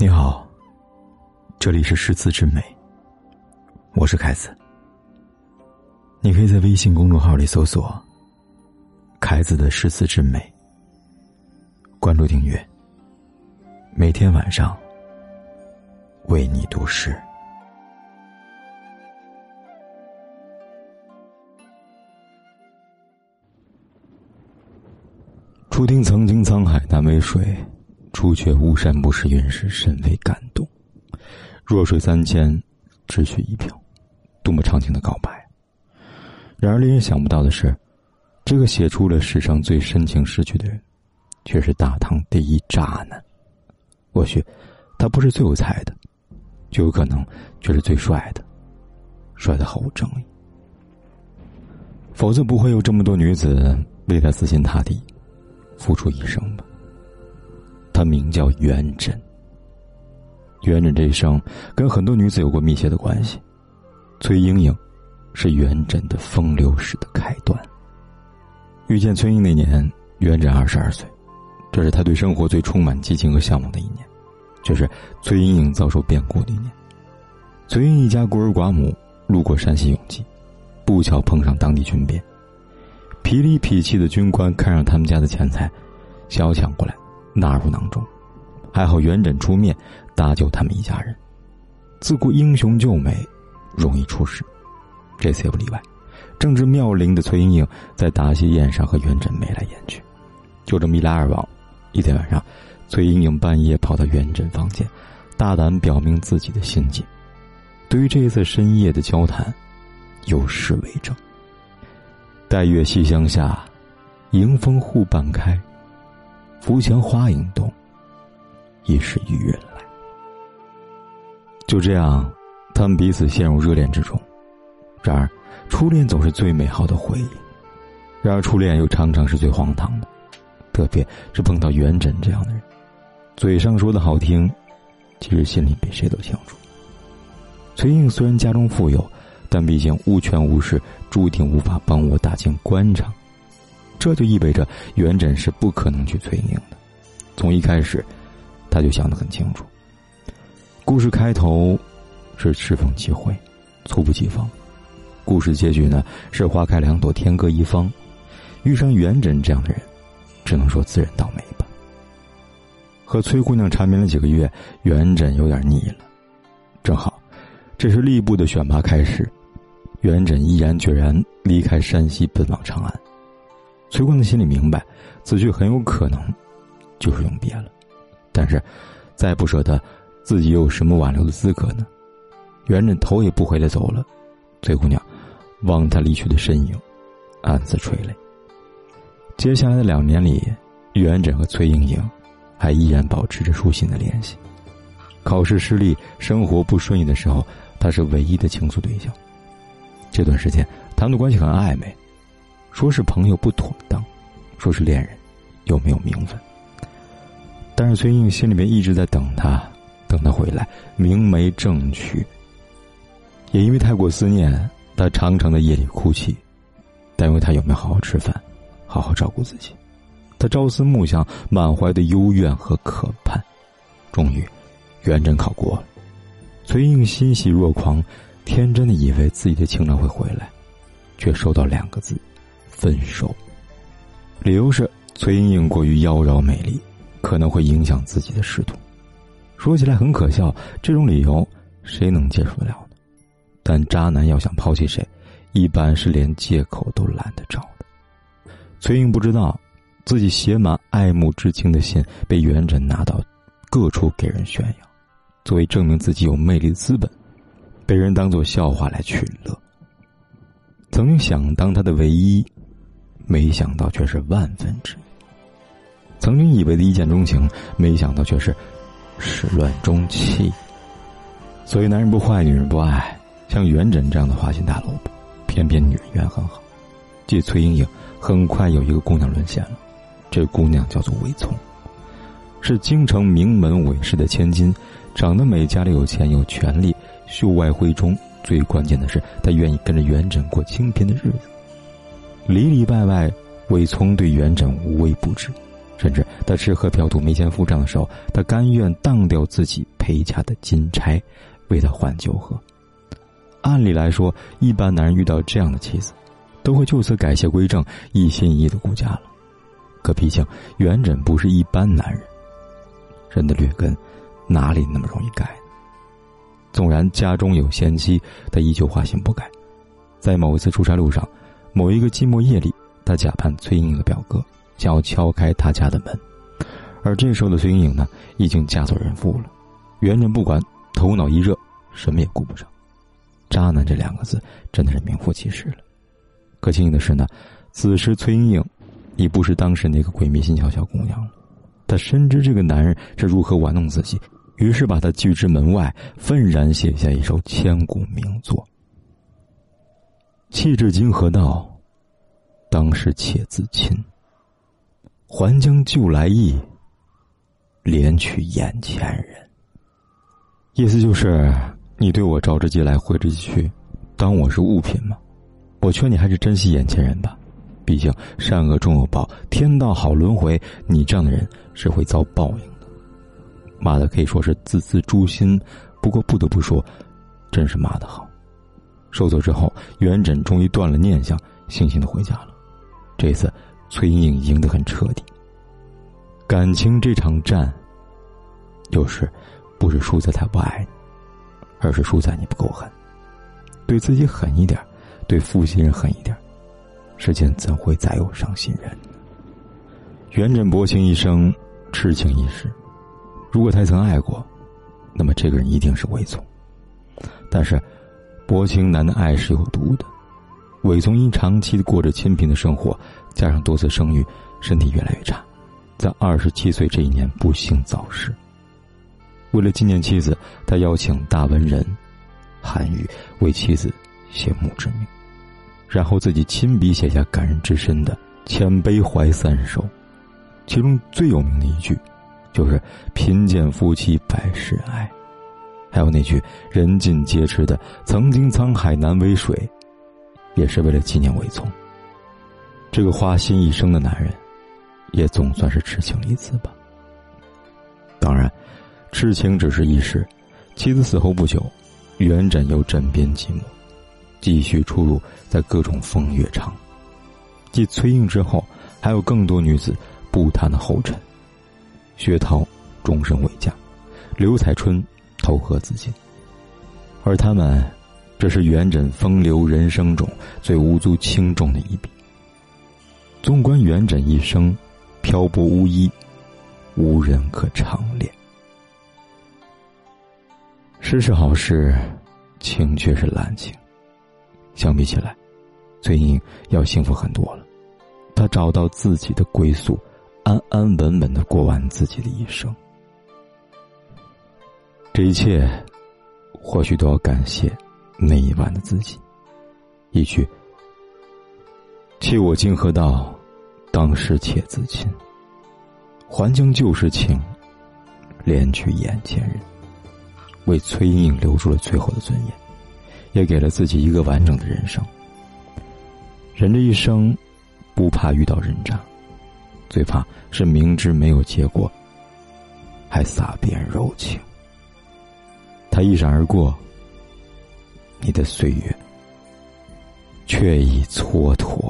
你好，这里是诗词之美，我是凯子。你可以在微信公众号里搜索“凯子的诗词之美”，关注订阅，每天晚上为你读诗。初听曾经沧海难为水，初却巫山不是云时，甚为感动。弱水三千，只取一瓢，多么长情的告白！然而令人想不到的是，这个写出了史上最深情诗句的人，却是大唐第一渣男。或许，他不是最有才的，就有可能却是最帅的，帅的毫无争议。否则不会有这么多女子为他死心塌地。付出一生吧。他名叫元稹。元稹这一生跟很多女子有过密切的关系。崔莺莺是元稹的风流史的开端。遇见崔莺那年，元稹二十二岁，这是他对生活最充满激情和向往的一年，却是崔莺莺遭受变故的一年。崔莺一家孤儿寡母，路过山西永济，不巧碰上当地军变。痞里痞气的军官看上他们家的钱财，想要抢过来，纳入囊中。还好元稹出面搭救他们一家人。自古英雄救美，容易出事，这次也不例外。正值妙龄的崔莺莺在答谢宴上和元稹眉来眼去，就这么一来二往，一天晚上，崔莺莺半夜跑到元稹房间，大胆表明自己的心迹。对于这一次深夜的交谈，有诗为证。待月西厢下，迎风户半开。扶墙花影动，疑是玉人来。就这样，他们彼此陷入热恋之中。然而，初恋总是最美好的回忆；然而，初恋又常常是最荒唐的，特别是碰到元稹这样的人。嘴上说的好听，其实心里比谁都清楚。崔莺虽然家中富有。但毕竟无权无势，注定无法帮我打进官场，这就意味着元稹是不可能去崔莺莺的。从一开始，他就想得很清楚。故事开头是赤凤齐会，猝不及防；故事结局呢是花开两朵，天各一方。遇上元稹这样的人，只能说自认倒霉吧。和崔姑娘缠绵了几个月，元稹有点腻了。正好，这是吏部的选拔开始。元稹毅然决然离开山西，奔往长安。崔光的心里明白，此去很有可能就是永别了。但是，再不舍得，自己又有什么挽留的资格呢？元稹头也不回的走了。崔姑娘望他离去的身影，暗自垂泪。接下来的两年里，元稹和崔莺莺还依然保持着书信的联系。考试失利、生活不顺意的时候，他是唯一的倾诉对象。这段时间，他们的关系很暧昧，说是朋友不妥当，说是恋人又没有名分。但是崔英心里面一直在等他，等他回来，明媒正娶。也因为太过思念，他常常在夜里哭泣，担忧他有没有好好吃饭，好好照顾自己。他朝思暮想，满怀的幽怨和渴盼。终于，元稹考过了，崔英欣喜若狂。天真的以为自己的情人会回来，却收到两个字：分手。理由是崔莺莺过于妖娆美丽，可能会影响自己的仕途。说起来很可笑，这种理由谁能接受得了呢？但渣男要想抛弃谁，一般是连借口都懒得找的。崔英不知道，自己写满爱慕之情的信被元稹拿到各处给人宣扬，作为证明自己有魅力的资本。被人当做笑话来取乐。曾经想当他的唯一，没想到却是万分之一。曾经以为的一见钟情，没想到却是始乱终弃。所以男人不坏，女人不爱。像元稹这样的花心大萝卜，偏偏女人缘很好。继崔莺莺，很快有一个姑娘沦陷了。这姑娘叫做韦聪，是京城名门韦氏的千金，长得美，家里有钱有权利。秀外慧中，最关键的是，她愿意跟着元稹过清贫的日子。里里外外，韦聪对元稹无微不至，甚至他吃喝嫖赌没钱付账的时候，他甘愿当掉自己陪嫁的金钗，为他换酒喝。按理来说，一般男人遇到这样的妻子，都会就此改邪归正，一心一意的顾家了。可毕竟元稹不是一般男人，人的劣根哪里那么容易改？纵然家中有贤妻，他依旧花心不改。在某一次出差路上，某一个寂寞夜里，他假扮崔莺莺的表哥。想要敲开他家的门，而这时候的崔莺莺呢，已经嫁作人妇了。元稹不管，头脑一热，什么也顾不上。渣男这两个字真的是名副其实了。可庆幸的是呢，此时崔莺莺已不是当时那个鬼迷心窍小姑娘了。她深知这个男人是如何玩弄自己，于是把他拒之门外，愤然写下一首千古名作：“弃至今何道？当时且自亲。”还将旧来意，怜取眼前人。意思就是，你对我招之即来，挥之即去，当我是物品吗？我劝你还是珍惜眼前人吧，毕竟善恶终有报，天道好轮回，你这样的人是会遭报应的。骂的可以说是字字诛心，不过不得不说，真是骂的好。收走之后，元稹终于断了念想，悻悻的回家了。这次。崔莺莺赢得很彻底。感情这场战，有时不是输在他不爱你，而是输在你不够狠。对自己狠一点，对负心人狠一点，世间怎会再有伤心人？元稹薄情一生，痴情一世。如果他曾爱过，那么这个人一定是魏从。但是，薄情男的爱是有毒的。韦从因长期过着清贫的生活，加上多次生育，身体越来越差，在二十七岁这一年不幸早逝。为了纪念妻子，他邀请大文人韩愈为妻子写墓志铭，然后自己亲笔写下感人至深的《千杯怀三首》，其中最有名的一句，就是“贫贱夫妻百事哀”，还有那句“人尽皆知的曾经沧海难为水”。也是为了纪念韦从。这个花心一生的男人，也总算是痴情一次吧。当然，痴情只是一时。妻子死后不久，元稹又枕边寂寞，继续出入在各种风月场。继崔莺之后，还有更多女子步他的后尘。薛涛终身未嫁，刘彩春投河自尽，而他们。这是元稹风流人生中最无足轻重的一笔。纵观元稹一生，漂泊无依，无人可长恋。诗是好事，情却是滥情。相比起来，崔莺要幸福很多了。她找到自己的归宿，安安稳稳的过完自己的一生。这一切，或许都要感谢。那一晚的自己，一句“弃我今何道，当时且自亲。还将旧时情，怜取眼前人。”为崔莺莺留住了最后的尊严，也给了自己一个完整的人生。人这一生，不怕遇到人渣，最怕是明知没有结果，还撒遍柔情。他一闪而过。你的岁月，却已蹉跎